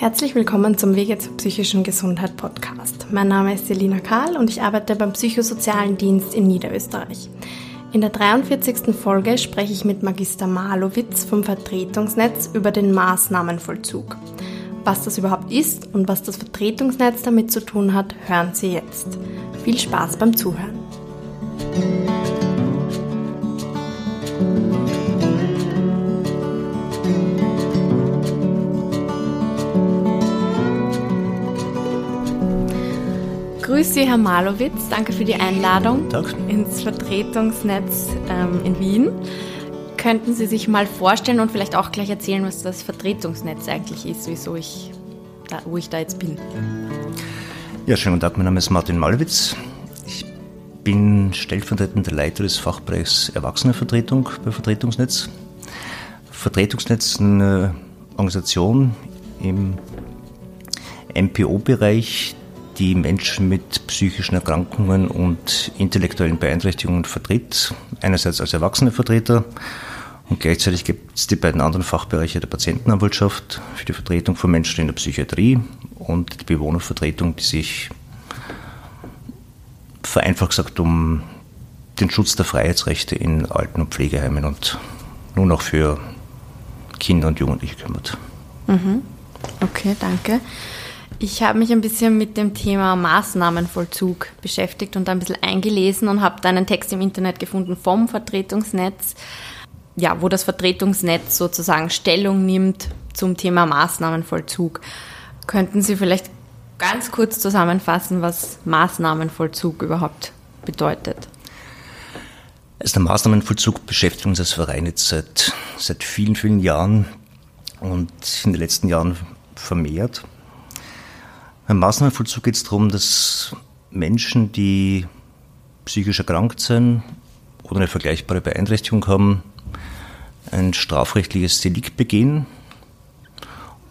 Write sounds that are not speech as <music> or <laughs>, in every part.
Herzlich willkommen zum Wege zur psychischen Gesundheit Podcast. Mein Name ist Selina Karl und ich arbeite beim Psychosozialen Dienst in Niederösterreich. In der 43. Folge spreche ich mit Magister Malowitz vom Vertretungsnetz über den Maßnahmenvollzug. Was das überhaupt ist und was das Vertretungsnetz damit zu tun hat, hören Sie jetzt. Viel Spaß beim Zuhören. Grüß Sie, Herr Malowitz. Danke für die Einladung ins Vertretungsnetz ähm, in Wien. Könnten Sie sich mal vorstellen und vielleicht auch gleich erzählen, was das Vertretungsnetz eigentlich ist, wieso ich da, wo ich da jetzt bin? Ja, schönen guten Tag, mein Name ist Martin Malowitz. Ich bin stellvertretender Leiter des Fachbereichs Erwachsenenvertretung bei Vertretungsnetz. Vertretungsnetz ist eine Organisation im MPO-Bereich, die Menschen mit psychischen Erkrankungen und intellektuellen Beeinträchtigungen vertritt. Einerseits als Erwachsenevertreter und gleichzeitig gibt es die beiden anderen Fachbereiche der Patientenanwaltschaft für die Vertretung von Menschen in der Psychiatrie und die Bewohnervertretung, die sich vereinfacht gesagt um den Schutz der Freiheitsrechte in Alten- und Pflegeheimen und nun auch für Kinder und Jugendliche kümmert. Mhm. Okay, danke. Ich habe mich ein bisschen mit dem Thema Maßnahmenvollzug beschäftigt und ein bisschen eingelesen und habe dann einen Text im Internet gefunden vom Vertretungsnetz, ja, wo das Vertretungsnetz sozusagen Stellung nimmt zum Thema Maßnahmenvollzug. Könnten Sie vielleicht ganz kurz zusammenfassen, was Maßnahmenvollzug überhaupt bedeutet? Also der Maßnahmenvollzug beschäftigt uns als Verein jetzt seit, seit vielen, vielen Jahren und in den letzten Jahren vermehrt. Beim Maßnahmenvollzug geht es darum, dass Menschen, die psychisch erkrankt sind oder eine vergleichbare Beeinträchtigung haben, ein strafrechtliches Delikt begehen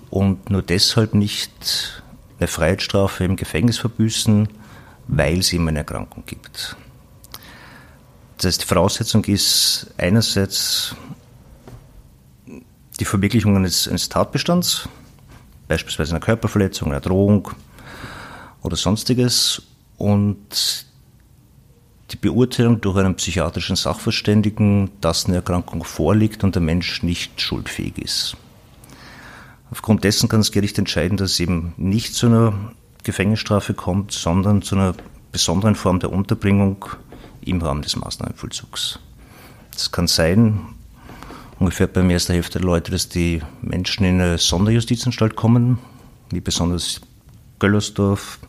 und nur deshalb nicht eine Freiheitsstrafe im Gefängnis verbüßen, weil es ihm eine Erkrankung gibt. Das heißt, die Voraussetzung ist einerseits die Verwirklichung eines, eines Tatbestands, beispielsweise einer Körperverletzung, einer Drohung, oder sonstiges und die Beurteilung durch einen psychiatrischen Sachverständigen, dass eine Erkrankung vorliegt und der Mensch nicht schuldfähig ist. Aufgrund dessen kann das Gericht entscheiden, dass es eben nicht zu einer Gefängnisstrafe kommt, sondern zu einer besonderen Form der Unterbringung im Rahmen des Maßnahmenvollzugs. Das kann sein, ungefähr beim ersten Hälfte der Leute, dass die Menschen in eine Sonderjustizanstalt kommen, wie besonders Göllersdorf,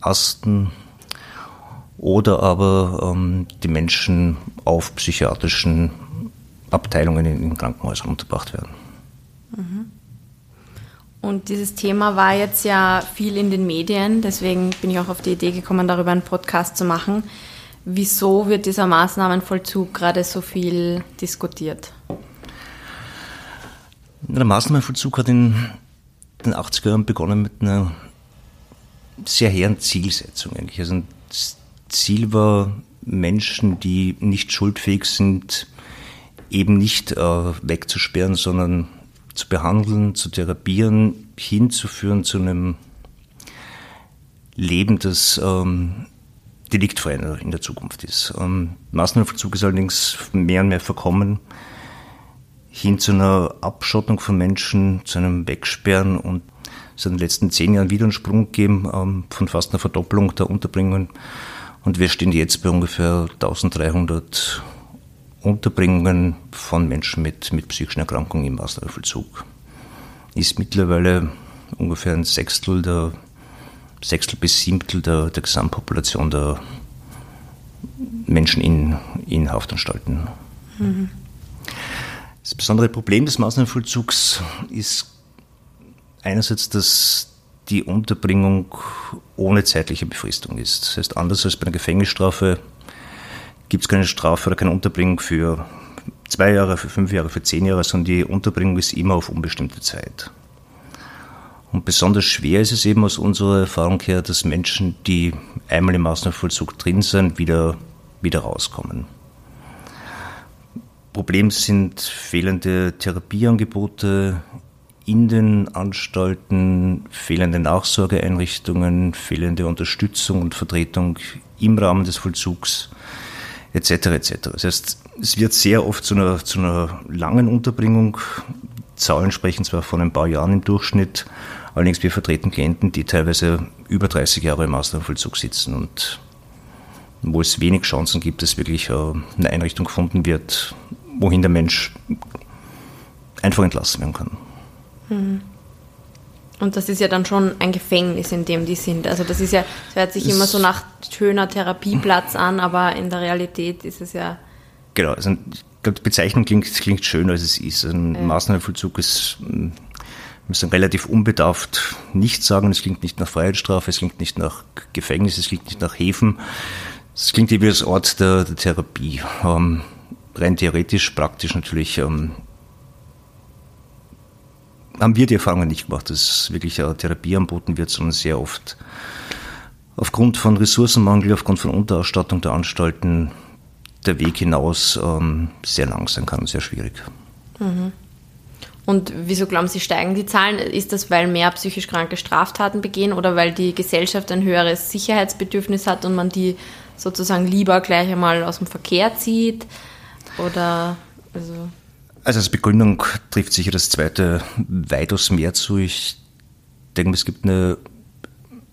Asten oder aber ähm, die Menschen auf psychiatrischen Abteilungen in, in Krankenhäusern unterbracht werden. Mhm. Und dieses Thema war jetzt ja viel in den Medien, deswegen bin ich auch auf die Idee gekommen, darüber einen Podcast zu machen. Wieso wird dieser Maßnahmenvollzug gerade so viel diskutiert? Der Maßnahmenvollzug hat in den 80er Jahren begonnen mit einer sehr hehren Zielsetzung eigentlich. Also das Ziel war, Menschen, die nicht schuldfähig sind, eben nicht äh, wegzusperren, sondern zu behandeln, zu therapieren, hinzuführen zu einem Leben, das ähm, deliktfrei in der Zukunft ist. Ähm, Maßnahmenvollzug ist allerdings mehr und mehr verkommen hin zu einer Abschottung von Menschen, zu einem Wegsperren und es hat in den letzten zehn Jahren wieder einen Sprung gegeben ähm, von fast einer Verdoppelung der Unterbringungen. Und wir stehen jetzt bei ungefähr 1300 Unterbringungen von Menschen mit, mit psychischen Erkrankungen im Maßnahmenvollzug. Ist mittlerweile ungefähr ein Sechstel der Sechstel bis Siebtel der, der Gesamtpopulation der Menschen in, in Haftanstalten. Mhm. Das besondere Problem des Maßnahmenvollzugs ist einerseits, dass die Unterbringung ohne zeitliche Befristung ist. Das heißt, anders als bei einer Gefängnisstrafe gibt es keine Strafe oder keine Unterbringung für zwei Jahre, für fünf Jahre, für zehn Jahre, sondern die Unterbringung ist immer auf unbestimmte Zeit. Und besonders schwer ist es eben aus unserer Erfahrung her, dass Menschen, die einmal im Maßnahmenvollzug drin sind, wieder, wieder rauskommen. Problem sind fehlende Therapieangebote, in den Anstalten, fehlende Nachsorgeeinrichtungen, fehlende Unterstützung und Vertretung im Rahmen des Vollzugs etc. etc. Das heißt, es wird sehr oft zu einer, zu einer langen Unterbringung. Zahlen sprechen zwar von ein paar Jahren im Durchschnitt, allerdings wir vertreten Klienten, die teilweise über 30 Jahre im Maßnahmenvollzug sitzen und wo es wenig Chancen gibt, dass wirklich äh, eine Einrichtung gefunden wird, wohin der Mensch einfach entlassen werden kann. Mhm. Und das ist ja dann schon ein Gefängnis, in dem die sind. Also das ist ja, es hört sich das immer so nach schöner Therapieplatz an, aber in der Realität ist es ja. Genau, also die Bezeichnung klingt, klingt schöner, als es ist. Ein ja. Maßnahmenvollzug ist, wir müssen relativ unbedarft nicht sagen, es klingt nicht nach Freiheitsstrafe, es klingt nicht nach Gefängnis, es klingt nicht nach Häfen. Es klingt wie das Ort der, der Therapie. Ähm, rein theoretisch, praktisch natürlich ähm, haben wir die Erfahrung nicht gemacht, dass wirklich eine Therapie anboten wird, sondern sehr oft aufgrund von Ressourcenmangel, aufgrund von Unterausstattung der Anstalten der Weg hinaus ähm, sehr lang sein kann und sehr schwierig. Mhm. Und wieso glauben Sie, steigen die Zahlen? Ist das, weil mehr psychisch kranke Straftaten begehen oder weil die Gesellschaft ein höheres Sicherheitsbedürfnis hat und man die sozusagen lieber gleich einmal aus dem Verkehr zieht? Oder also also als Begründung trifft sicher das zweite weitaus mehr zu. Ich denke, es gibt eine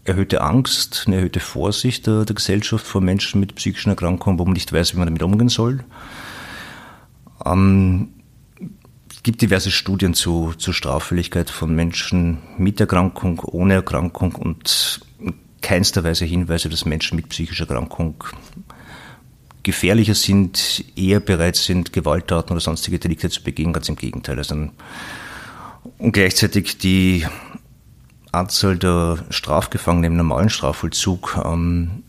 erhöhte Angst, eine erhöhte Vorsicht der, der, Gesellschaft vor Menschen mit psychischen Erkrankungen, wo man nicht weiß, wie man damit umgehen soll. Ähm, es gibt diverse Studien zu, zur Straffälligkeit von Menschen mit Erkrankung, ohne Erkrankung und in keinster Weise Hinweise, dass Menschen mit psychischer Erkrankung gefährlicher sind, eher bereit sind, Gewalttaten oder sonstige Delikte zu begehen, ganz im Gegenteil. Also, und gleichzeitig die Anzahl der Strafgefangenen im normalen Strafvollzug, ähm,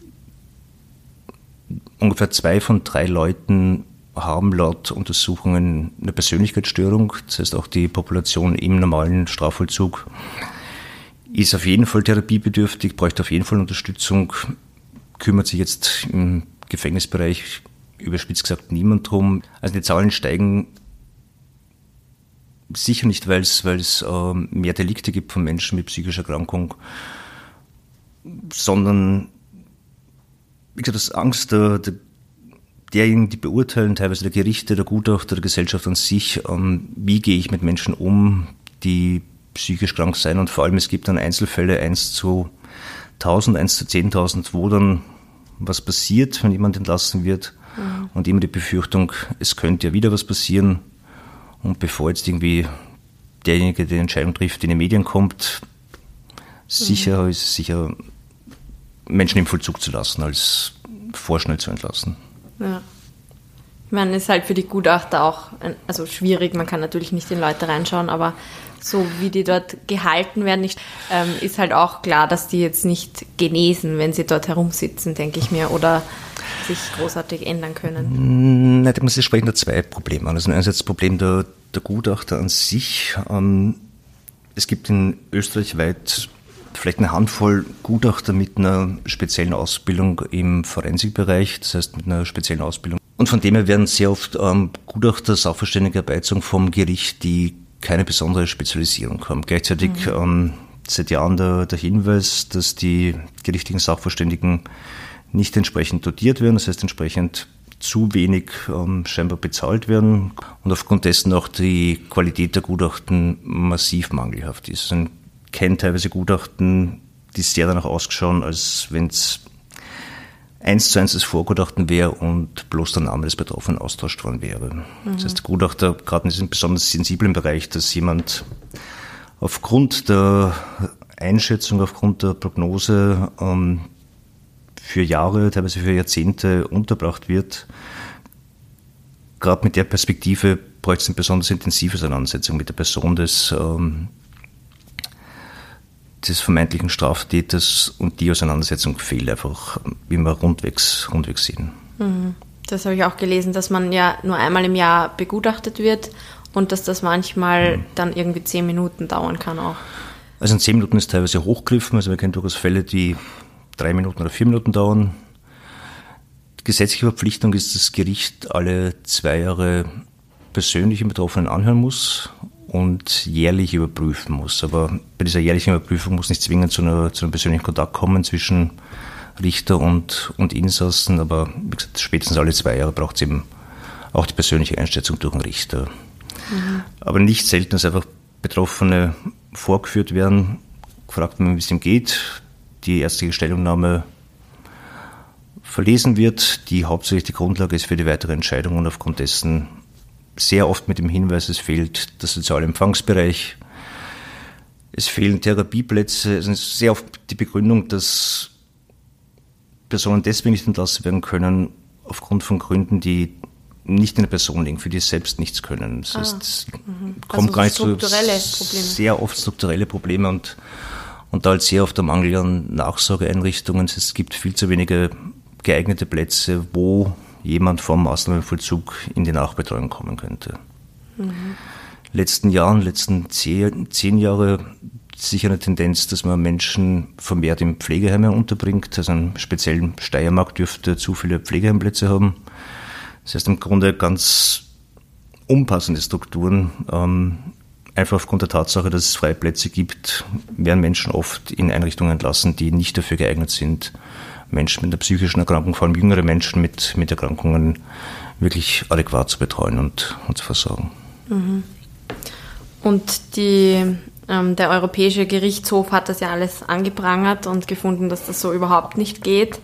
ungefähr zwei von drei Leuten haben laut Untersuchungen eine Persönlichkeitsstörung. Das heißt, auch die Population im normalen Strafvollzug ist auf jeden Fall therapiebedürftig, bräuchte auf jeden Fall Unterstützung, kümmert sich jetzt im Gefängnisbereich überspitzt gesagt niemand drum. Also die Zahlen steigen sicher nicht, weil es, weil es äh, mehr Delikte gibt von Menschen mit psychischer Erkrankung, sondern wie gesagt, das Angst der, der, derjenigen, die beurteilen, teilweise der Gerichte, der Gutachter, der Gesellschaft an sich, ähm, wie gehe ich mit Menschen um, die psychisch krank sein und vor allem es gibt dann Einzelfälle 1 zu 1000, 1 zu 10.000, wo dann was passiert, wenn jemand entlassen wird. Mhm. Und immer die Befürchtung, es könnte ja wieder was passieren. Und bevor jetzt irgendwie derjenige, der die Entscheidung trifft, in die Medien kommt, sicher mhm. ist es sicher, Menschen im Vollzug zu lassen, als vorschnell zu entlassen. Ja. Ich es ist halt für die Gutachter auch also schwierig. Man kann natürlich nicht in Leute reinschauen, aber so wie die dort gehalten werden, nicht, ähm, ist halt auch klar, dass die jetzt nicht genesen, wenn sie dort herumsitzen, denke ich mir, oder sich großartig ändern können. Nein, Sie sprechen da zwei Probleme an. Also einerseits das Problem der, der Gutachter an sich. Ähm, es gibt in Österreich weit vielleicht eine Handvoll Gutachter mit einer speziellen Ausbildung im Forensikbereich, das heißt mit einer speziellen Ausbildung. Und von dem her werden sehr oft ähm, Gutachter, Sachverständige Herbeizogen vom Gericht, die keine besondere Spezialisierung haben. Gleichzeitig mhm. ähm, seit Jahren der, der Hinweis, dass die gerichtlichen Sachverständigen nicht entsprechend dotiert werden, das heißt entsprechend zu wenig ähm, scheinbar bezahlt werden und aufgrund dessen auch die Qualität der Gutachten massiv mangelhaft ist. Man kennt teilweise Gutachten, die sehr danach ausgeschauen, als wenn es eins zu eins das Vorgutachten wäre und bloß der Name des Betroffenen austauscht worden wäre. Mhm. Das heißt, Gutachter, gerade in diesem besonders sensiblen Bereich, dass jemand aufgrund der Einschätzung, aufgrund der Prognose ähm, für Jahre, teilweise für Jahrzehnte unterbracht wird, gerade mit der Perspektive bräuchte es eine besonders intensive Auseinandersetzung mit der Person des ähm, des vermeintlichen Straftäters und die Auseinandersetzung fehlt einfach, wie wir rundwegs, rundwegs sehen. Mhm. Das habe ich auch gelesen, dass man ja nur einmal im Jahr begutachtet wird und dass das manchmal mhm. dann irgendwie zehn Minuten dauern kann auch. Also in zehn Minuten ist teilweise hochgriffen, also wir kennen durchaus Fälle, die drei Minuten oder vier Minuten dauern. Die gesetzliche Verpflichtung ist, dass das Gericht alle zwei Jahre persönlich den Betroffenen anhören muss und jährlich überprüfen muss. Aber bei dieser jährlichen Überprüfung muss nicht zwingend zu, einer, zu einem persönlichen Kontakt kommen zwischen Richter und, und Insassen, aber wie gesagt, spätestens alle zwei Jahre braucht es eben auch die persönliche Einschätzung durch einen Richter. Mhm. Aber nicht selten, dass einfach Betroffene vorgeführt werden, gefragt werden, wie es ihm geht, die ärztliche Stellungnahme verlesen wird, die hauptsächlich die Grundlage ist für die weitere Entscheidung und aufgrund dessen sehr oft mit dem Hinweis, es fehlt der soziale Empfangsbereich, es fehlen Therapieplätze, es ist sehr oft die Begründung, dass Personen deswegen nicht entlassen werden können, aufgrund von Gründen, die nicht in der Person liegen, für die es selbst nichts können. Das ah, heißt, es mhm. kommt also gar nicht zu sehr oft strukturelle Probleme und, und da halt sehr oft der Mangel an Nachsorgeeinrichtungen. Es gibt viel zu wenige geeignete Plätze, wo jemand vom Maßnahmenvollzug in die Nachbetreuung kommen könnte. Mhm. Letzten Jahren, letzten zehn, zehn Jahre sicher eine Tendenz, dass man Menschen vermehrt in Pflegeheimen unterbringt. Also im speziellen Steiermark dürfte zu viele Pflegeheimplätze haben. Das heißt im Grunde ganz umpassende Strukturen. Ähm, einfach aufgrund der Tatsache, dass es freie Plätze gibt, werden Menschen oft in Einrichtungen entlassen, die nicht dafür geeignet sind, Menschen mit einer psychischen Erkrankung, vor allem jüngere Menschen mit, mit Erkrankungen, wirklich adäquat zu betreuen und, und zu versorgen. Mhm. Und die, ähm, der Europäische Gerichtshof hat das ja alles angeprangert und gefunden, dass das so überhaupt nicht geht.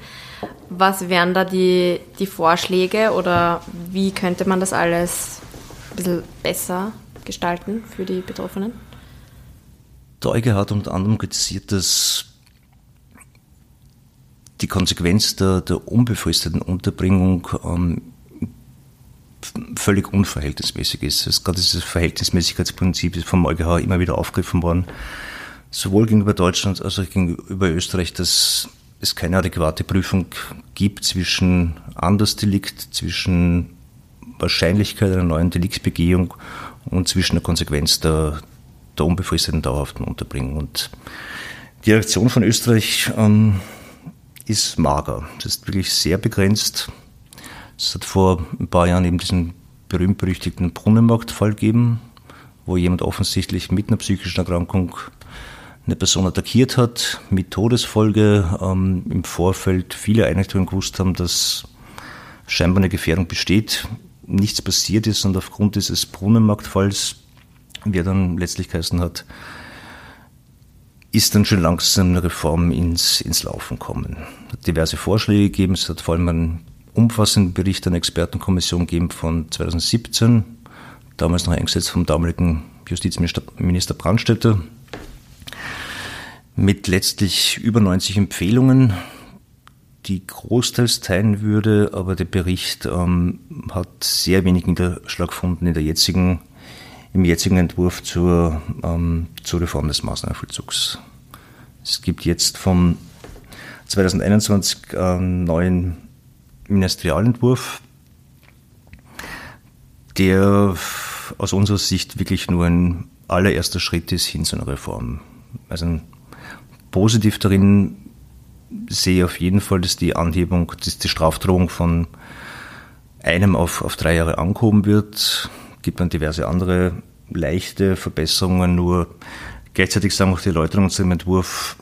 Was wären da die, die Vorschläge oder wie könnte man das alles ein bisschen besser gestalten für die Betroffenen? Der EuGH hat unter anderem kritisiert, dass die Konsequenz der, der unbefristeten Unterbringung ähm, völlig unverhältnismäßig ist. Das, gerade dieses Verhältnismäßigkeitsprinzip ist vom EuGH immer wieder aufgegriffen worden, sowohl gegenüber Deutschland als auch gegenüber Österreich, dass es keine adäquate Prüfung gibt zwischen Andersdelikt, zwischen Wahrscheinlichkeit einer neuen Deliktbegehung und zwischen der Konsequenz der, der unbefristeten dauerhaften Unterbringung. Und die Reaktion von Österreich ähm, ist mager. Das ist wirklich sehr begrenzt. Es hat vor ein paar Jahren eben diesen berühmt-berüchtigten Brunnenmarktfall gegeben, wo jemand offensichtlich mit einer psychischen Erkrankung eine Person attackiert hat, mit Todesfolge. Ähm, Im Vorfeld viele Einrichtungen gewusst haben, dass scheinbar eine Gefährdung besteht, nichts passiert ist und aufgrund dieses Brunnenmarktfalls, wie er dann letztlich geheißen hat, ist dann schon langsam eine Reform ins, ins Laufen kommen. Es hat diverse Vorschläge gegeben, es hat vor allem einen umfassenden Bericht einer Expertenkommission gegeben von 2017, damals noch eingesetzt vom damaligen Justizminister Brandstätter, mit letztlich über 90 Empfehlungen, die großteils teilen würde, aber der Bericht ähm, hat sehr wenig Niederschlag gefunden in der jetzigen im jetzigen Entwurf zur, ähm, zur Reform des Maßnahmenvollzugs. Es gibt jetzt vom 2021 einen neuen Ministerialentwurf, der aus unserer Sicht wirklich nur ein allererster Schritt ist hin zu einer Reform. Also positiv darin sehe ich auf jeden Fall, dass die Anhebung, dass die Strafdrohung von einem auf, auf drei Jahre angehoben wird gibt dann diverse andere leichte Verbesserungen, nur gleichzeitig sagen auch die Erläuterungen zu dem Entwurf,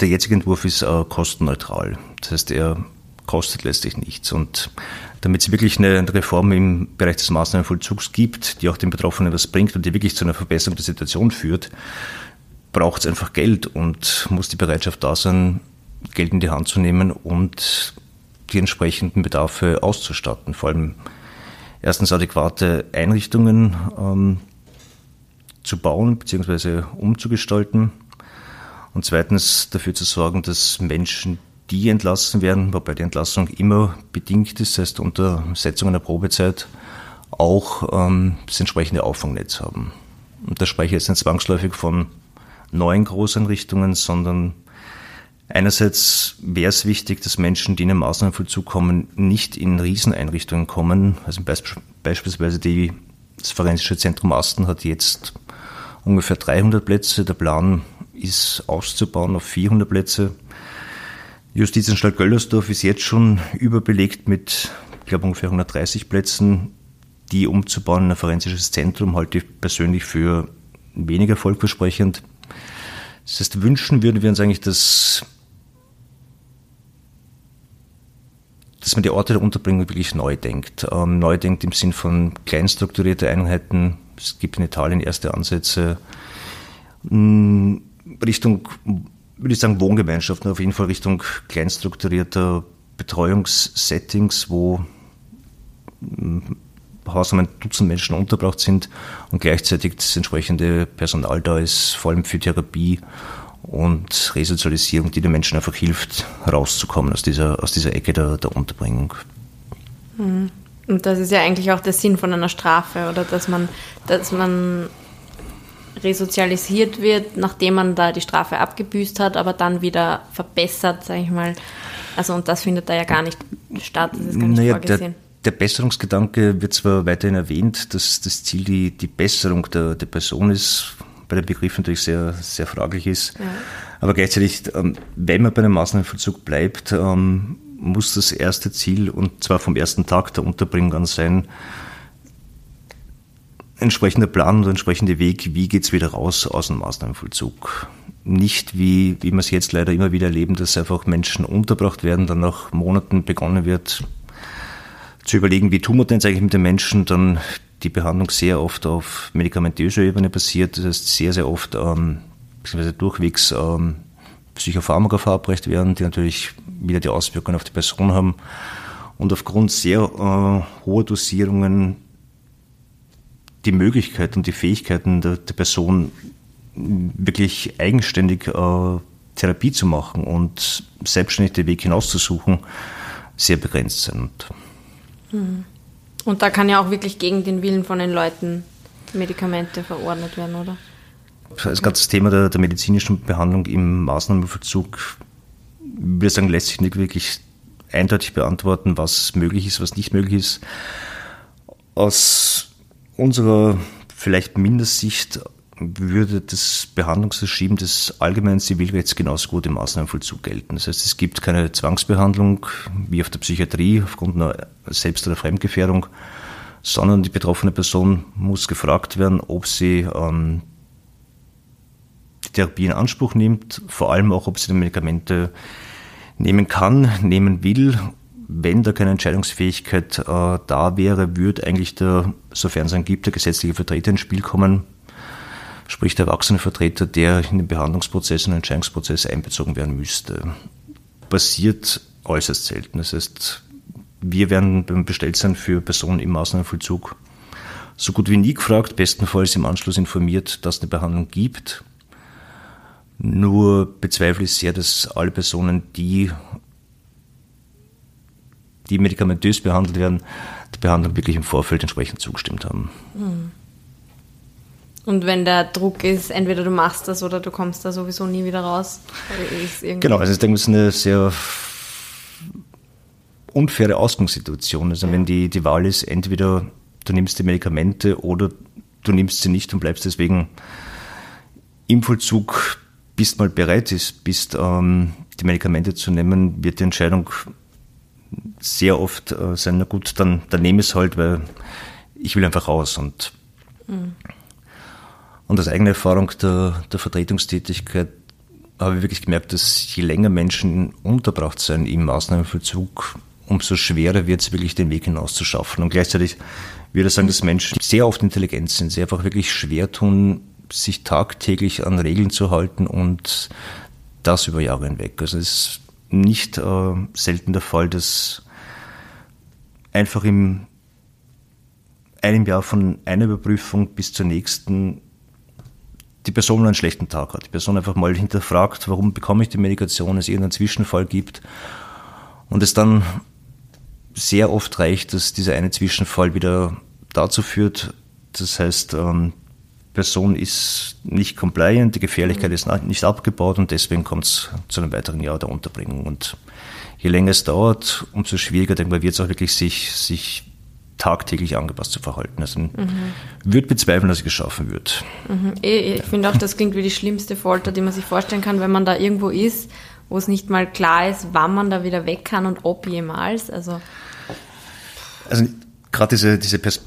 der jetzige Entwurf ist äh, kostenneutral. Das heißt, er kostet letztlich nichts. Und damit es wirklich eine Reform im Bereich des Maßnahmenvollzugs gibt, die auch den Betroffenen was bringt und die wirklich zu einer Verbesserung der Situation führt, braucht es einfach Geld und muss die Bereitschaft da sein, Geld in die Hand zu nehmen und die entsprechenden Bedarfe auszustatten. Vor allem erstens adäquate Einrichtungen ähm, zu bauen bzw. umzugestalten und zweitens dafür zu sorgen, dass Menschen, die entlassen werden, wobei die Entlassung immer bedingt ist, das heißt unter Setzung einer Probezeit, auch ähm, das entsprechende Auffangnetz haben. Und da spreche ich jetzt nicht zwangsläufig von neuen Großeinrichtungen, sondern Einerseits wäre es wichtig, dass Menschen, die in den Maßnahmenvollzug kommen, nicht in Rieseneinrichtungen kommen. Also beispielsweise die, das Forensische Zentrum Asten hat jetzt ungefähr 300 Plätze. Der Plan ist auszubauen auf 400 Plätze. Justizanstalt Göllersdorf ist jetzt schon überbelegt mit, ich glaube, ungefähr 130 Plätzen. die umzubauen in ein forensisches Zentrum, halte ich persönlich für weniger erfolgversprechend. Das heißt, wünschen würden wir uns eigentlich, dass, dass man die Orte der Unterbringung wirklich neu denkt. Ähm, neu denkt im Sinn von kleinstrukturierte Einheiten. Es gibt in Italien erste Ansätze. Hm, Richtung, würde ich sagen, Wohngemeinschaften, auf jeden Fall Richtung kleinstrukturierter Betreuungssettings, wo hm, Hausraum ein Dutzend Menschen untergebracht sind und gleichzeitig das entsprechende Personal da ist, vor allem für Therapie und Resozialisierung, die den Menschen einfach hilft, rauszukommen aus dieser, aus dieser Ecke der, der Unterbringung. Mhm. Und das ist ja eigentlich auch der Sinn von einer Strafe, oder dass man, dass man resozialisiert wird, nachdem man da die Strafe abgebüßt hat, aber dann wieder verbessert, sage ich mal. Also und das findet da ja gar nicht statt, das ist gar nicht naja, vorgesehen. Der, der Besserungsgedanke wird zwar weiterhin erwähnt, dass das Ziel die, die Besserung der, der Person ist, bei dem Begriff natürlich sehr, sehr fraglich ist. Ja. Aber gleichzeitig, ähm, wenn man bei einem Maßnahmenvollzug bleibt, ähm, muss das erste Ziel, und zwar vom ersten Tag der Unterbringung an sein, entsprechender Plan und entsprechender Weg, wie geht's wieder raus aus dem Maßnahmenvollzug. Nicht wie, wie wir es jetzt leider immer wieder erleben, dass einfach Menschen unterbracht werden, dann nach Monaten begonnen wird, zu überlegen, wie tun wir denn jetzt eigentlich mit den Menschen, dann die Behandlung sehr oft auf medikamentöser Ebene passiert, das heißt sehr, sehr oft ähm, beziehungsweise durchwegs ähm, Psychopharmaka verabreicht werden, die natürlich wieder die Auswirkungen auf die Person haben und aufgrund sehr äh, hoher Dosierungen die Möglichkeit und die Fähigkeiten der, der Person wirklich eigenständig äh, Therapie zu machen und selbstständig den Weg hinauszusuchen, sehr begrenzt sind. Mhm. Und da kann ja auch wirklich gegen den Willen von den Leuten Medikamente verordnet werden, oder? Das ganze Thema der, der medizinischen Behandlung im Maßnahmenvollzug, würde ich sagen, lässt sich nicht wirklich eindeutig beantworten, was möglich ist, was nicht möglich ist. Aus unserer vielleicht Mindestsicht würde das Behandlungsregime des allgemeinen Zivilrechts genauso gut im Maßnahmenvollzug gelten. Das heißt, es gibt keine Zwangsbehandlung wie auf der Psychiatrie aufgrund einer Selbst- oder Fremdgefährdung, sondern die betroffene Person muss gefragt werden, ob sie ähm, die Therapie in Anspruch nimmt, vor allem auch, ob sie die Medikamente nehmen kann, nehmen will. Wenn da keine Entscheidungsfähigkeit äh, da wäre, würde eigentlich der, sofern es einen gibt, der gesetzliche Vertreter ins Spiel kommen, sprich der Erwachsenenvertreter, der in den Behandlungsprozess und Entscheidungsprozess einbezogen werden müsste. Passiert äußerst selten. Das heißt, wir werden beim Bestelltsein für Personen im Maßnahmenvollzug so gut wie nie gefragt, bestenfalls im Anschluss informiert, dass es eine Behandlung gibt. Nur bezweifle ich sehr, dass alle Personen, die, die medikamentös behandelt werden, der Behandlung wirklich im Vorfeld entsprechend zugestimmt haben. Mhm. Und wenn der Druck ist, entweder du machst das oder du kommst da sowieso nie wieder raus. Genau, also ich denke, das ist eine sehr unfaire Ausgangssituation. Also ja. wenn die, die Wahl ist, entweder du nimmst die Medikamente oder du nimmst sie nicht und bleibst deswegen im Vollzug, bist mal bereit ist, bist ähm, die Medikamente zu nehmen, wird die Entscheidung sehr oft äh, sein, na gut, dann, dann nehme ich es halt, weil ich will einfach raus und mhm. Und aus eigener Erfahrung der, der Vertretungstätigkeit habe ich wirklich gemerkt, dass je länger Menschen unterbracht sein im Maßnahmenvollzug, umso schwerer wird es wirklich den Weg hinaus zu schaffen. Und gleichzeitig würde ich sagen, dass Menschen sehr oft intelligent sind, sie einfach wirklich schwer tun, sich tagtäglich an Regeln zu halten und das über Jahre hinweg. Also es ist nicht äh, selten der Fall, dass einfach im einem Jahr von einer Überprüfung bis zur nächsten die Person einen schlechten Tag hat. Die Person einfach mal hinterfragt, warum bekomme ich die Medikation, es irgendeinen Zwischenfall gibt und es dann sehr oft reicht, dass dieser eine Zwischenfall wieder dazu führt, das heißt, ähm, Person ist nicht compliant, die Gefährlichkeit ist nicht abgebaut und deswegen kommt es zu einem weiteren Jahr der Unterbringung. Und je länger es dauert, umso schwieriger, denke ich, wird es auch wirklich, sich, sich tagtäglich angepasst zu verhalten. Also mhm. würde bezweifeln, dass es geschaffen wird. Mhm. Ich finde auch, das klingt wie die schlimmste Folter, die man sich vorstellen kann, wenn man da irgendwo ist, wo es nicht mal klar ist, wann man da wieder weg kann und ob jemals. Also, also gerade diese, diese Pers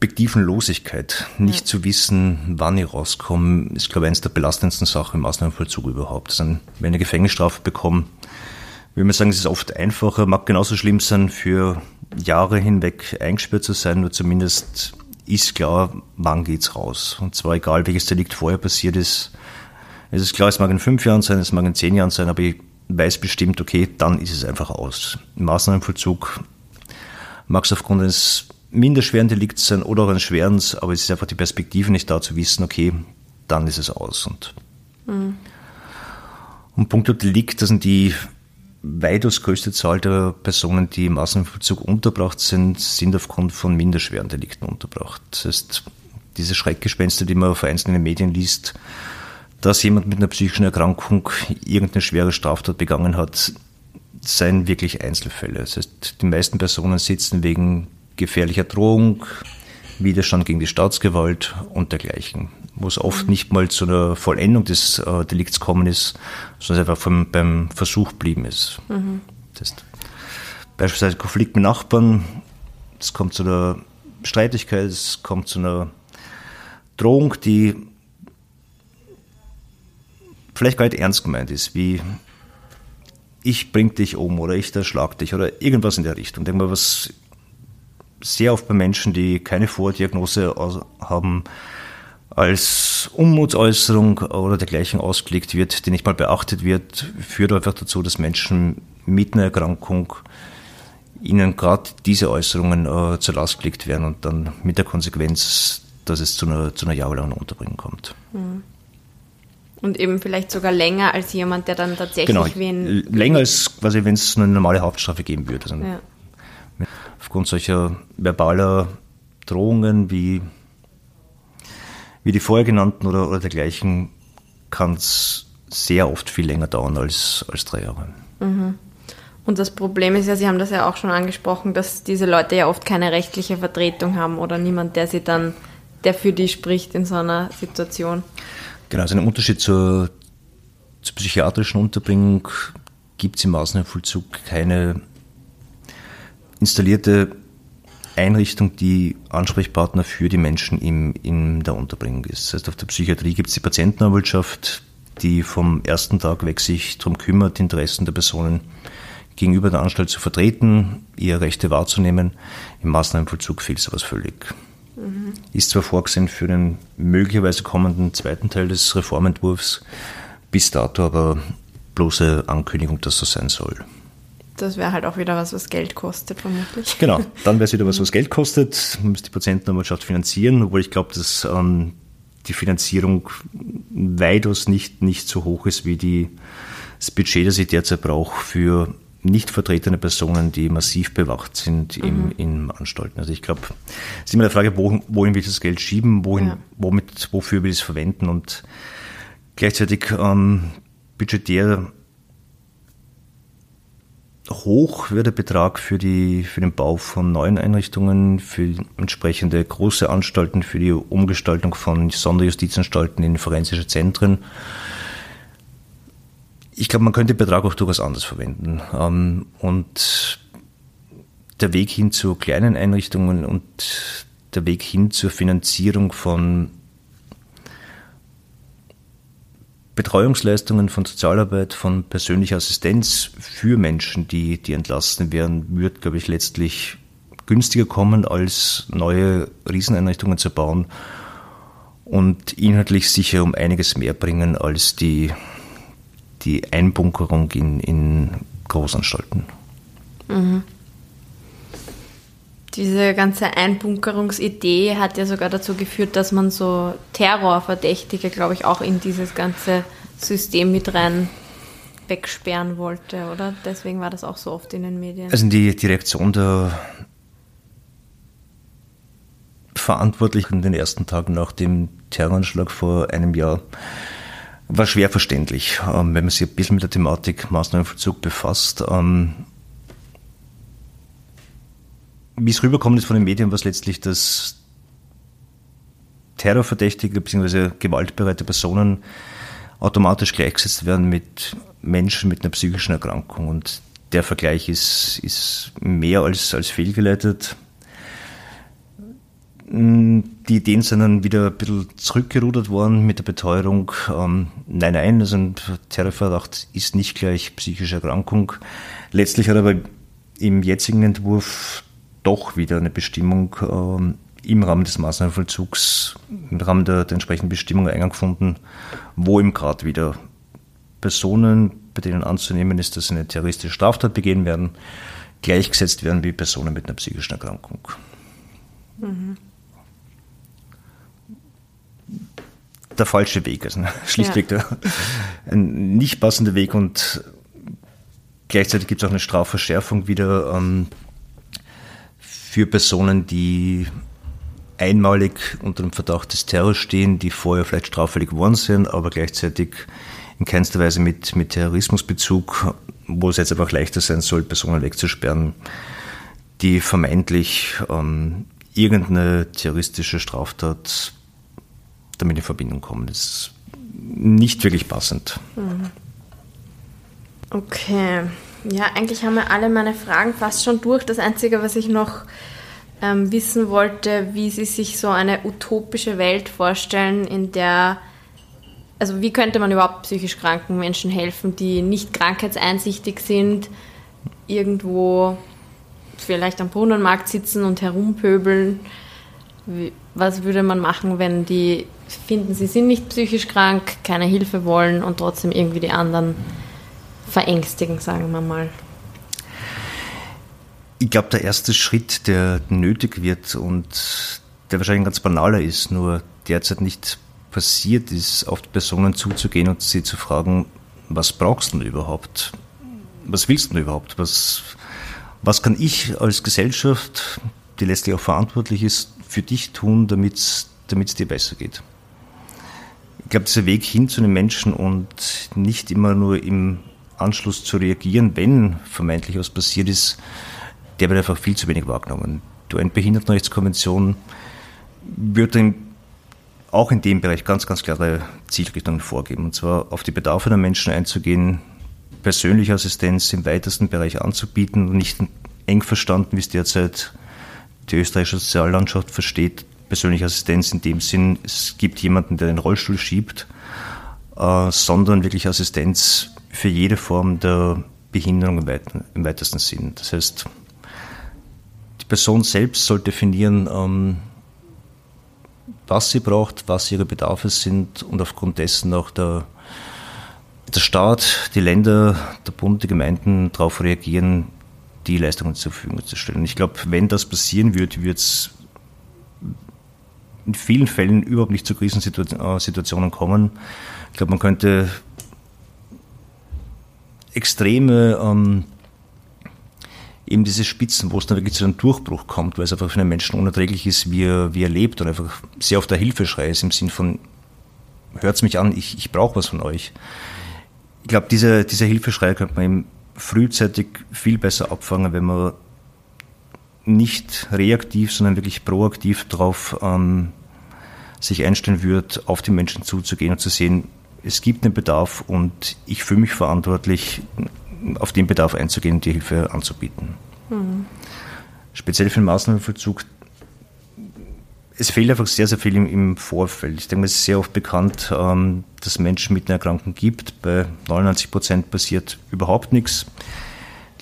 Perspektivenlosigkeit, nicht ja. zu wissen, wann ich rauskomme, ist, glaube ich, eines der belastendsten Sachen im Maßnahmenvollzug überhaupt. Also, wenn ich eine Gefängnisstrafe bekomme, würde man sagen, es ist oft einfacher, mag genauso schlimm sein, für Jahre hinweg eingesperrt zu sein, nur zumindest ist klar, wann geht's raus. Und zwar egal, welches Delikt vorher passiert ist. Es ist klar, es mag in fünf Jahren sein, es mag in zehn Jahren sein, aber ich weiß bestimmt, okay, dann ist es einfach aus. Im Maßnahmenvollzug mag es aufgrund eines minder schweren Delikts sein oder auch eines schweren, aber es ist einfach die Perspektive nicht da zu wissen, okay, dann ist es aus. Und, mhm. und punkto Delikt, das sind die weitaus größte Zahl der Personen, die im Maßnahmenvollzug unterbracht sind, sind aufgrund von minderschweren Delikten unterbracht. Das heißt, diese Schreckgespenster, die man auf einzelnen Medien liest, dass jemand mit einer psychischen Erkrankung irgendeine schwere Straftat begangen hat, seien wirklich Einzelfälle. Das heißt, die meisten Personen sitzen wegen gefährlicher Drohung, Widerstand gegen die Staatsgewalt und dergleichen, wo es oft mhm. nicht mal zu einer Vollendung des äh, Delikts kommen ist, sondern einfach vom, beim Versuch blieben ist. Mhm. Das beispielsweise Konflikt mit Nachbarn, es kommt zu einer Streitigkeit, es kommt zu einer Drohung, die vielleicht gar nicht ernst gemeint ist, wie ich bring dich um oder ich erschlag dich oder irgendwas in der Richtung. Denk mal, was sehr oft bei Menschen, die keine Vordiagnose haben, als Unmutsäußerung oder dergleichen ausgelegt wird, die nicht mal beachtet wird, führt einfach dazu, dass Menschen mit einer Erkrankung ihnen gerade diese Äußerungen äh, zur Last gelegt werden und dann mit der Konsequenz, dass es zu einer, zu einer jahrelangen Unterbringung kommt. Mhm. Und eben vielleicht sogar länger als jemand, der dann tatsächlich genau, wen. Länger als quasi, wenn es eine normale Haftstrafe geben würde. Also ja. Aufgrund solcher verbaler Drohungen wie, wie die vorher genannten oder, oder dergleichen kann es sehr oft viel länger dauern als, als drei Jahre. Mhm. Und das Problem ist ja, Sie haben das ja auch schon angesprochen, dass diese Leute ja oft keine rechtliche Vertretung haben oder niemand, der sie dann, der für die spricht in so einer Situation. Genau, also einen Unterschied zur, zur psychiatrischen Unterbringung gibt es im Maßnahmenvollzug keine installierte Einrichtung, die Ansprechpartner für die Menschen im, in der Unterbringung ist. Das heißt, auf der Psychiatrie gibt es die Patientenanwaltschaft, die vom ersten Tag weg sich darum kümmert, die Interessen der Personen gegenüber der Anstalt zu vertreten, ihre Rechte wahrzunehmen. Im Maßnahmenvollzug fehlt sowas völlig. Mhm. Ist zwar vorgesehen für den möglicherweise kommenden zweiten Teil des Reformentwurfs, bis dato aber bloße Ankündigung, dass so sein soll. Das wäre halt auch wieder was, was Geld kostet, vermutlich. Genau, dann wäre es wieder was, was Geld kostet. Man muss die Patientenanwaltschaft finanzieren, obwohl ich glaube, dass ähm, die Finanzierung weitaus nicht, nicht so hoch ist wie die, das Budget, das ich derzeit brauche für nicht vertretene Personen, die massiv bewacht sind im, mhm. in Anstalten. Also ich glaube, es ist immer die Frage, wohin, wohin will das Geld schieben, wohin, ja. womit, wofür will es verwenden und gleichzeitig ähm, budgetär hoch wird der Betrag für, die, für den Bau von neuen Einrichtungen, für entsprechende große Anstalten, für die Umgestaltung von Sonderjustizanstalten in forensische Zentren ich glaube, man könnte den Betrag auch durchaus anders verwenden. Ähm, und der Weg hin zu kleinen Einrichtungen und der Weg hin zur Finanzierung von Betreuungsleistungen, von Sozialarbeit, von persönlicher Assistenz für Menschen, die, die entlassen werden, wird, glaube ich, letztlich günstiger kommen, als neue Rieseneinrichtungen zu bauen und inhaltlich sicher um einiges mehr bringen als die die Einbunkerung in, in Großanstalten. Mhm. Diese ganze Einbunkerungsidee hat ja sogar dazu geführt, dass man so Terrorverdächtige, glaube ich, auch in dieses ganze System mit rein wegsperren wollte, oder? Deswegen war das auch so oft in den Medien. Also die, die Reaktion der Verantwortlichen in den ersten Tagen nach dem Terroranschlag vor einem Jahr war schwer verständlich, ähm, wenn man sich ein bisschen mit der Thematik Maßnahmenvollzug befasst. Wie es rüberkommt ist von den Medien, was letztlich das Terrorverdächtige bzw. gewaltbereite Personen automatisch gleichgesetzt werden mit Menschen mit einer psychischen Erkrankung. Und der Vergleich ist, ist mehr als, als fehlgeleitet. Die Ideen sind dann wieder ein bisschen zurückgerudert worden mit der Beteuerung, ähm, nein, nein, also ein Terrorverdacht ist nicht gleich psychische Erkrankung. Letztlich hat aber im jetzigen Entwurf doch wieder eine Bestimmung ähm, im Rahmen des Maßnahmenvollzugs, im Rahmen der, der entsprechenden Bestimmung Eingang gefunden, wo im Grad wieder Personen, bei denen anzunehmen ist, dass sie eine terroristische Straftat begehen werden, gleichgesetzt werden wie Personen mit einer psychischen Erkrankung. Mhm. Der falsche Weg, also schlichtweg ja. der, ein nicht passender Weg und gleichzeitig gibt es auch eine Strafverschärfung wieder ähm, für Personen, die einmalig unter dem Verdacht des Terrors stehen, die vorher vielleicht straffällig geworden sind, aber gleichzeitig in keinster Weise mit, mit Terrorismusbezug, wo es jetzt einfach leichter sein soll, Personen wegzusperren, die vermeintlich ähm, irgendeine terroristische Straftat damit in Verbindung kommen. Das ist nicht wirklich passend. Mhm. Okay. Ja, eigentlich haben wir alle meine Fragen fast schon durch. Das Einzige, was ich noch ähm, wissen wollte, wie Sie sich so eine utopische Welt vorstellen, in der, also wie könnte man überhaupt psychisch kranken Menschen helfen, die nicht krankheitseinsichtig sind, irgendwo vielleicht am Brunnenmarkt sitzen und herumpöbeln. Was würde man machen, wenn die finden, sie sind nicht psychisch krank, keine Hilfe wollen und trotzdem irgendwie die anderen verängstigen, sagen wir mal? Ich glaube, der erste Schritt, der nötig wird und der wahrscheinlich ganz banaler ist, nur derzeit nicht passiert ist, auf die Personen zuzugehen und sie zu fragen, was brauchst du denn überhaupt? Was willst du überhaupt? Was, was kann ich als Gesellschaft, die letztlich auch verantwortlich ist, für dich tun, damit es dir besser geht? Ich glaube, dieser Weg hin zu den Menschen und nicht immer nur im Anschluss zu reagieren, wenn vermeintlich was passiert ist, der wird einfach viel zu wenig wahrgenommen. Die UN-Behindertenrechtskonvention würde auch in dem Bereich ganz, ganz klare Zielrichtungen vorgeben. Und zwar auf die Bedarfe der Menschen einzugehen, persönliche Assistenz im weitesten Bereich anzubieten und nicht eng verstanden, wie es derzeit die österreichische Soziallandschaft versteht, persönliche Assistenz in dem Sinn, es gibt jemanden, der den Rollstuhl schiebt, äh, sondern wirklich Assistenz für jede Form der Behinderung im, weitesten Sinn. Das heißt, die Person selbst soll definieren, ähm, was sie braucht, was ihre Bedarfe sind und aufgrund dessen auch der, der Staat, die Länder, der Bund, die Gemeinden darauf reagieren, die Leistungen zur Verfügung zu stellen. Ich glaube, wenn das passieren wird, wird es in vielen Fällen überhaupt nicht zu Krisensituationen kommen. Ich glaube, man könnte extreme ähm, eben diese Spitzen, wo es dann wirklich zu einem Durchbruch kommt, weil es einfach für einen Menschen unerträglich ist, wie er, wie er lebt und einfach sehr auf der Hilfeschrei ist im Sinn von, hört's mich an, ich, ich brauche was von euch. Ich glaube, diese, dieser Hilfeschrei könnte man eben frühzeitig viel besser abfangen, wenn man nicht reaktiv, sondern wirklich proaktiv darauf ähm, sich einstellen würde, auf die Menschen zuzugehen und zu sehen, es gibt einen Bedarf und ich fühle mich verantwortlich, auf den Bedarf einzugehen und die Hilfe anzubieten. Mhm. Speziell für den Maßnahmenvollzug, es fehlt einfach sehr, sehr viel im, im Vorfeld. Ich denke, es ist sehr oft bekannt, ähm, dass es Menschen mit einer Erkrankung gibt. Bei 99 Prozent passiert überhaupt nichts.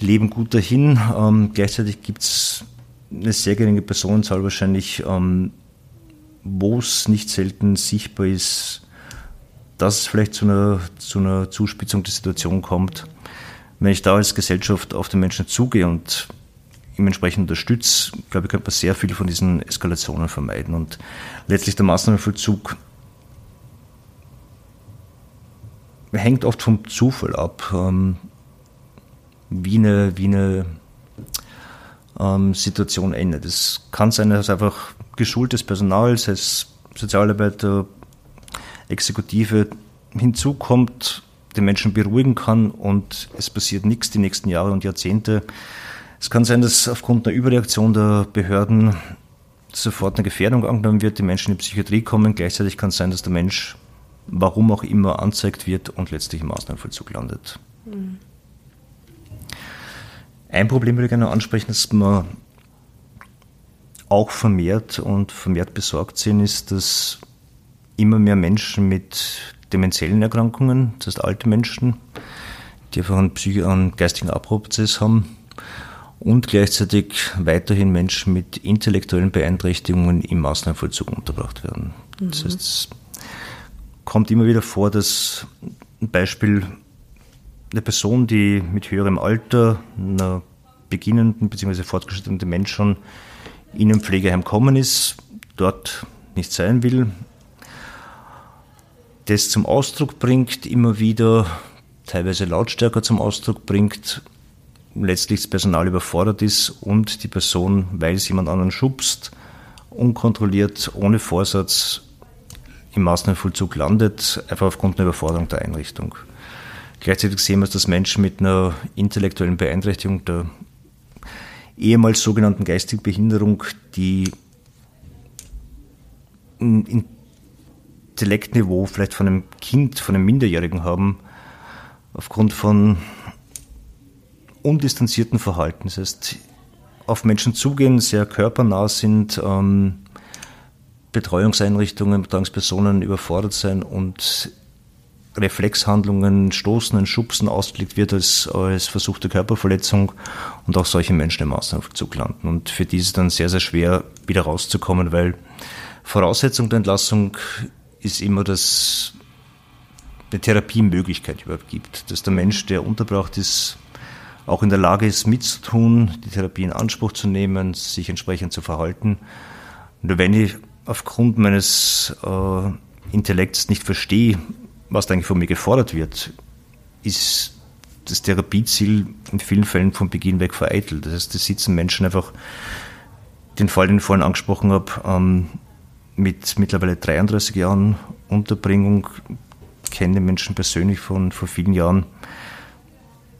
Leben gut dahin. Ähm, gleichzeitig gibt es eine sehr geringe Personenzahl wahrscheinlich, ähm, wo es nicht selten sichtbar ist, dass es vielleicht zu einer, zu einer Zuspitzung der Situation kommt. Wenn ich da als Gesellschaft auf den Menschen zugehe und ihm entsprechend unterstütze, glaube ich, könnte man sehr viel von diesen Eskalationen vermeiden. Und letztlich der Maßnahmenvollzug hängt oft vom Zufall ab, ähm, wie eine, wie eine ähm, Situation endet. Es kann sein, dass einfach geschultes Personal, sei es Sozialarbeiter, Exekutive hinzukommt, den Menschen beruhigen kann und es passiert nichts die nächsten Jahre und Jahrzehnte. Es kann sein, dass aufgrund einer Überreaktion der Behörden sofort eine Gefährdung angenommen wird, die Menschen in die Psychiatrie kommen. Gleichzeitig kann es sein, dass der Mensch, warum auch immer, anzeigt wird und letztlich im Maßnahmenvollzug landet. Mhm. Ein Problem würde ich gerne ansprechen, dass man auch vermehrt und vermehrt besorgt sind, ist, dass immer mehr Menschen mit demenziellen Erkrankungen, das heißt alte Menschen, die einfach einen, Psych einen geistigen Abbruchprozess haben und gleichzeitig weiterhin Menschen mit intellektuellen Beeinträchtigungen im Maßnahmenvollzug unterbracht werden. Mhm. Das heißt, es kommt immer wieder vor, dass ein Beispiel eine Person, die mit höherem Alter, einer beginnenden bzw. fortgeschrittenen Demenz schon in ein Pflegeheim kommen ist, dort nicht sein will, das zum Ausdruck bringt, immer wieder teilweise lautstärker zum Ausdruck bringt, letztlich das Personal überfordert ist und die Person, weil es jemand anderen schubst, unkontrolliert, ohne Vorsatz im Maßnahmenvollzug landet, einfach aufgrund einer Überforderung der Einrichtung. Gleichzeitig sehen wir, dass Menschen mit einer intellektuellen Beeinträchtigung der ehemals sogenannten geistigen Behinderung, die ein Intellektniveau vielleicht von einem Kind, von einem Minderjährigen haben, aufgrund von undistanzierten Verhalten. Das heißt, auf Menschen zugehen, sehr körpernah sind, ähm, Betreuungseinrichtungen, Betreuungspersonen überfordert sein und Reflexhandlungen, Stoßen Schubsen ausgelegt wird als, als versuchte Körperverletzung und auch solche Menschen im Maßnahmenvollzug landen. Und für die ist es dann sehr, sehr schwer, wieder rauszukommen, weil Voraussetzung der Entlassung ist immer, dass eine Therapiemöglichkeit überhaupt gibt, dass der Mensch, der unterbracht ist, auch in der Lage ist, mitzutun, die Therapie in Anspruch zu nehmen, sich entsprechend zu verhalten. Nur wenn ich aufgrund meines äh, Intellekts nicht verstehe, was da eigentlich von mir gefordert wird, ist das Therapieziel in vielen Fällen von Beginn weg vereitelt. Das heißt, da sitzen Menschen einfach, den Fall, den ich vorhin angesprochen habe, ähm, mit mittlerweile 33 Jahren Unterbringung, kenne Menschen persönlich von vor vielen Jahren.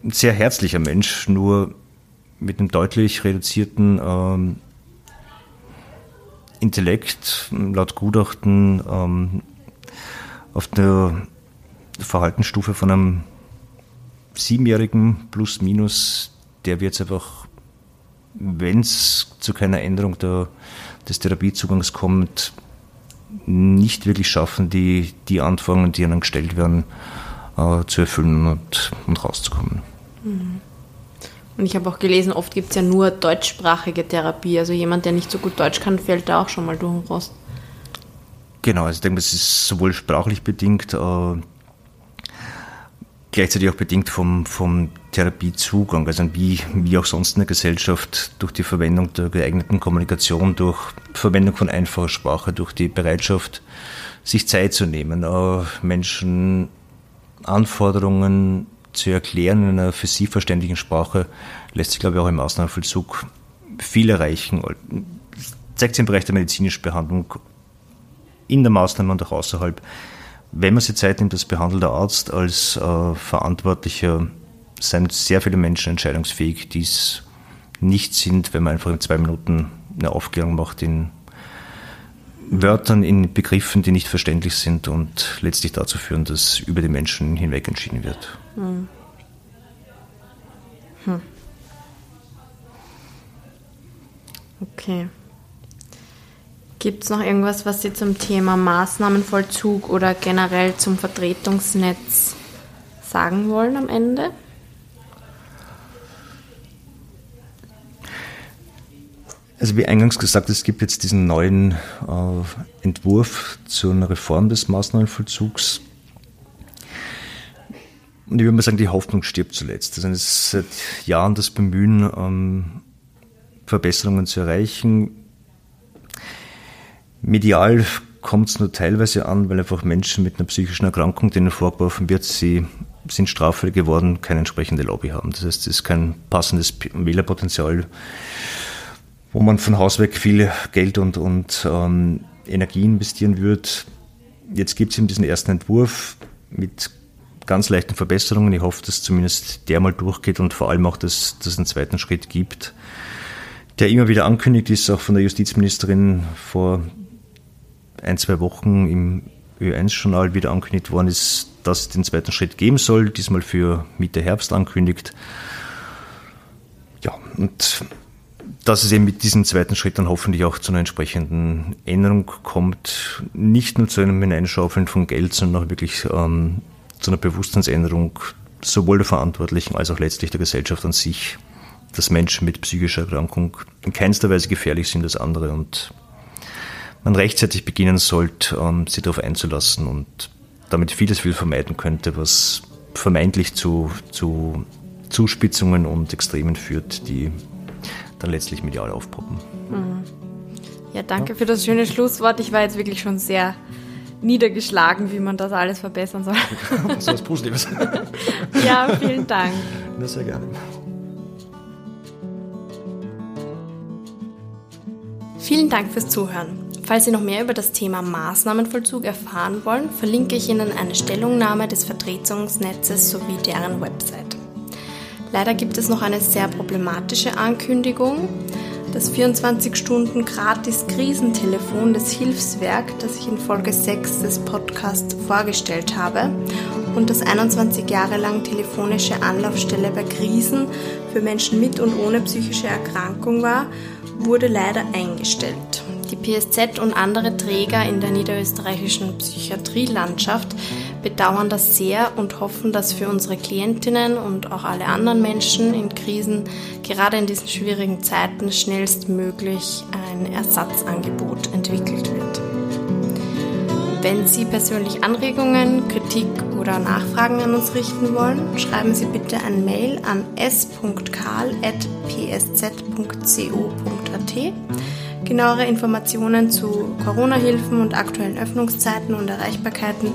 Ein sehr herzlicher Mensch, nur mit einem deutlich reduzierten ähm, Intellekt, laut Gutachten ähm, auf der Verhaltensstufe von einem Siebenjährigen plus minus, der wird einfach, wenn es zu keiner Änderung der, des Therapiezugangs kommt, nicht wirklich schaffen, die, die Anforderungen, die ihnen gestellt werden, äh, zu erfüllen und, und rauszukommen. Mhm. Und ich habe auch gelesen, oft gibt es ja nur deutschsprachige Therapie. Also jemand, der nicht so gut Deutsch kann, fällt da auch schon mal durch den Rost. Genau, also ich denke, das ist sowohl sprachlich bedingt, äh, gleichzeitig auch bedingt vom, vom Therapiezugang, also wie, wie auch sonst in der Gesellschaft, durch die Verwendung der geeigneten Kommunikation, durch Verwendung von einfacher Sprache, durch die Bereitschaft, sich Zeit zu nehmen, Menschen Anforderungen zu erklären in einer für sie verständlichen Sprache, lässt sich, glaube ich, auch im Ausnahmevollzug viel erreichen. Zeigt sich im Bereich der medizinischen Behandlung in der Maßnahme und auch außerhalb wenn man sich Zeit nimmt, als behandelnder Arzt, als äh, Verantwortlicher, sind sehr viele Menschen entscheidungsfähig, die es nicht sind, wenn man einfach in zwei Minuten eine Aufklärung macht in Wörtern, in Begriffen, die nicht verständlich sind und letztlich dazu führen, dass über die Menschen hinweg entschieden wird. Hm. Hm. Okay. Gibt es noch irgendwas, was Sie zum Thema Maßnahmenvollzug oder generell zum Vertretungsnetz sagen wollen am Ende? Also wie eingangs gesagt, es gibt jetzt diesen neuen äh, Entwurf zu einer Reform des Maßnahmenvollzugs. Und ich würde mal sagen, die Hoffnung stirbt zuletzt. Also es ist seit Jahren das Bemühen, ähm, Verbesserungen zu erreichen. Medial kommt es nur teilweise an, weil einfach Menschen mit einer psychischen Erkrankung, denen vorgeworfen wird, sie sind straffällig geworden, keine entsprechende Lobby haben. Das heißt, es ist kein passendes Wählerpotenzial, wo man von Haus weg viel Geld und, und ähm, Energie investieren wird. Jetzt gibt es eben diesen ersten Entwurf mit ganz leichten Verbesserungen. Ich hoffe, dass zumindest der mal durchgeht und vor allem auch, dass, dass es einen zweiten Schritt gibt, der immer wieder ankündigt ist, auch von der Justizministerin vor ein, zwei Wochen im Ö1-Journal wieder angekündigt worden ist, dass es den zweiten Schritt geben soll, diesmal für Mitte Herbst ankündigt. Ja, und dass es eben mit diesem zweiten Schritt dann hoffentlich auch zu einer entsprechenden Änderung kommt, nicht nur zu einem Hineinschaufeln von Geld, sondern auch wirklich ähm, zu einer Bewusstseinsänderung sowohl der Verantwortlichen als auch letztlich der Gesellschaft an sich, dass Menschen mit psychischer Erkrankung in keinster Weise gefährlich sind als andere und man rechtzeitig beginnen sollte, ähm, sich darauf einzulassen und damit vieles viel vermeiden könnte, was vermeintlich zu, zu Zuspitzungen und Extremen führt, die dann letztlich medial aufpoppen. Mhm. Ja, danke für das schöne Schlusswort. Ich war jetzt wirklich schon sehr niedergeschlagen, wie man das alles verbessern soll. so <laughs> was Positives. ja, vielen Dank. Na, sehr gerne. Vielen Dank fürs Zuhören. Falls Sie noch mehr über das Thema Maßnahmenvollzug erfahren wollen, verlinke ich Ihnen eine Stellungnahme des Vertretungsnetzes sowie deren Website. Leider gibt es noch eine sehr problematische Ankündigung. Das 24-Stunden-Gratis-Krisentelefon des Hilfswerk, das ich in Folge 6 des Podcasts vorgestellt habe, und das 21 Jahre lang telefonische Anlaufstelle bei Krisen für Menschen mit und ohne psychische Erkrankung war, wurde leider eingestellt. PSZ und andere Träger in der niederösterreichischen Psychiatrielandschaft bedauern das sehr und hoffen, dass für unsere Klientinnen und auch alle anderen Menschen in Krisen, gerade in diesen schwierigen Zeiten, schnellstmöglich ein Ersatzangebot entwickelt wird. Wenn Sie persönlich Anregungen, Kritik oder Nachfragen an uns richten wollen, schreiben Sie bitte ein Mail an s.karl.psz.co.at Genauere Informationen zu Corona-Hilfen und aktuellen Öffnungszeiten und Erreichbarkeiten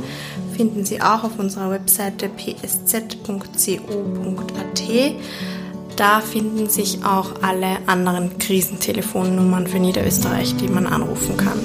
finden Sie auch auf unserer Webseite psz.co.at. Da finden sich auch alle anderen Krisentelefonnummern für Niederösterreich, die man anrufen kann.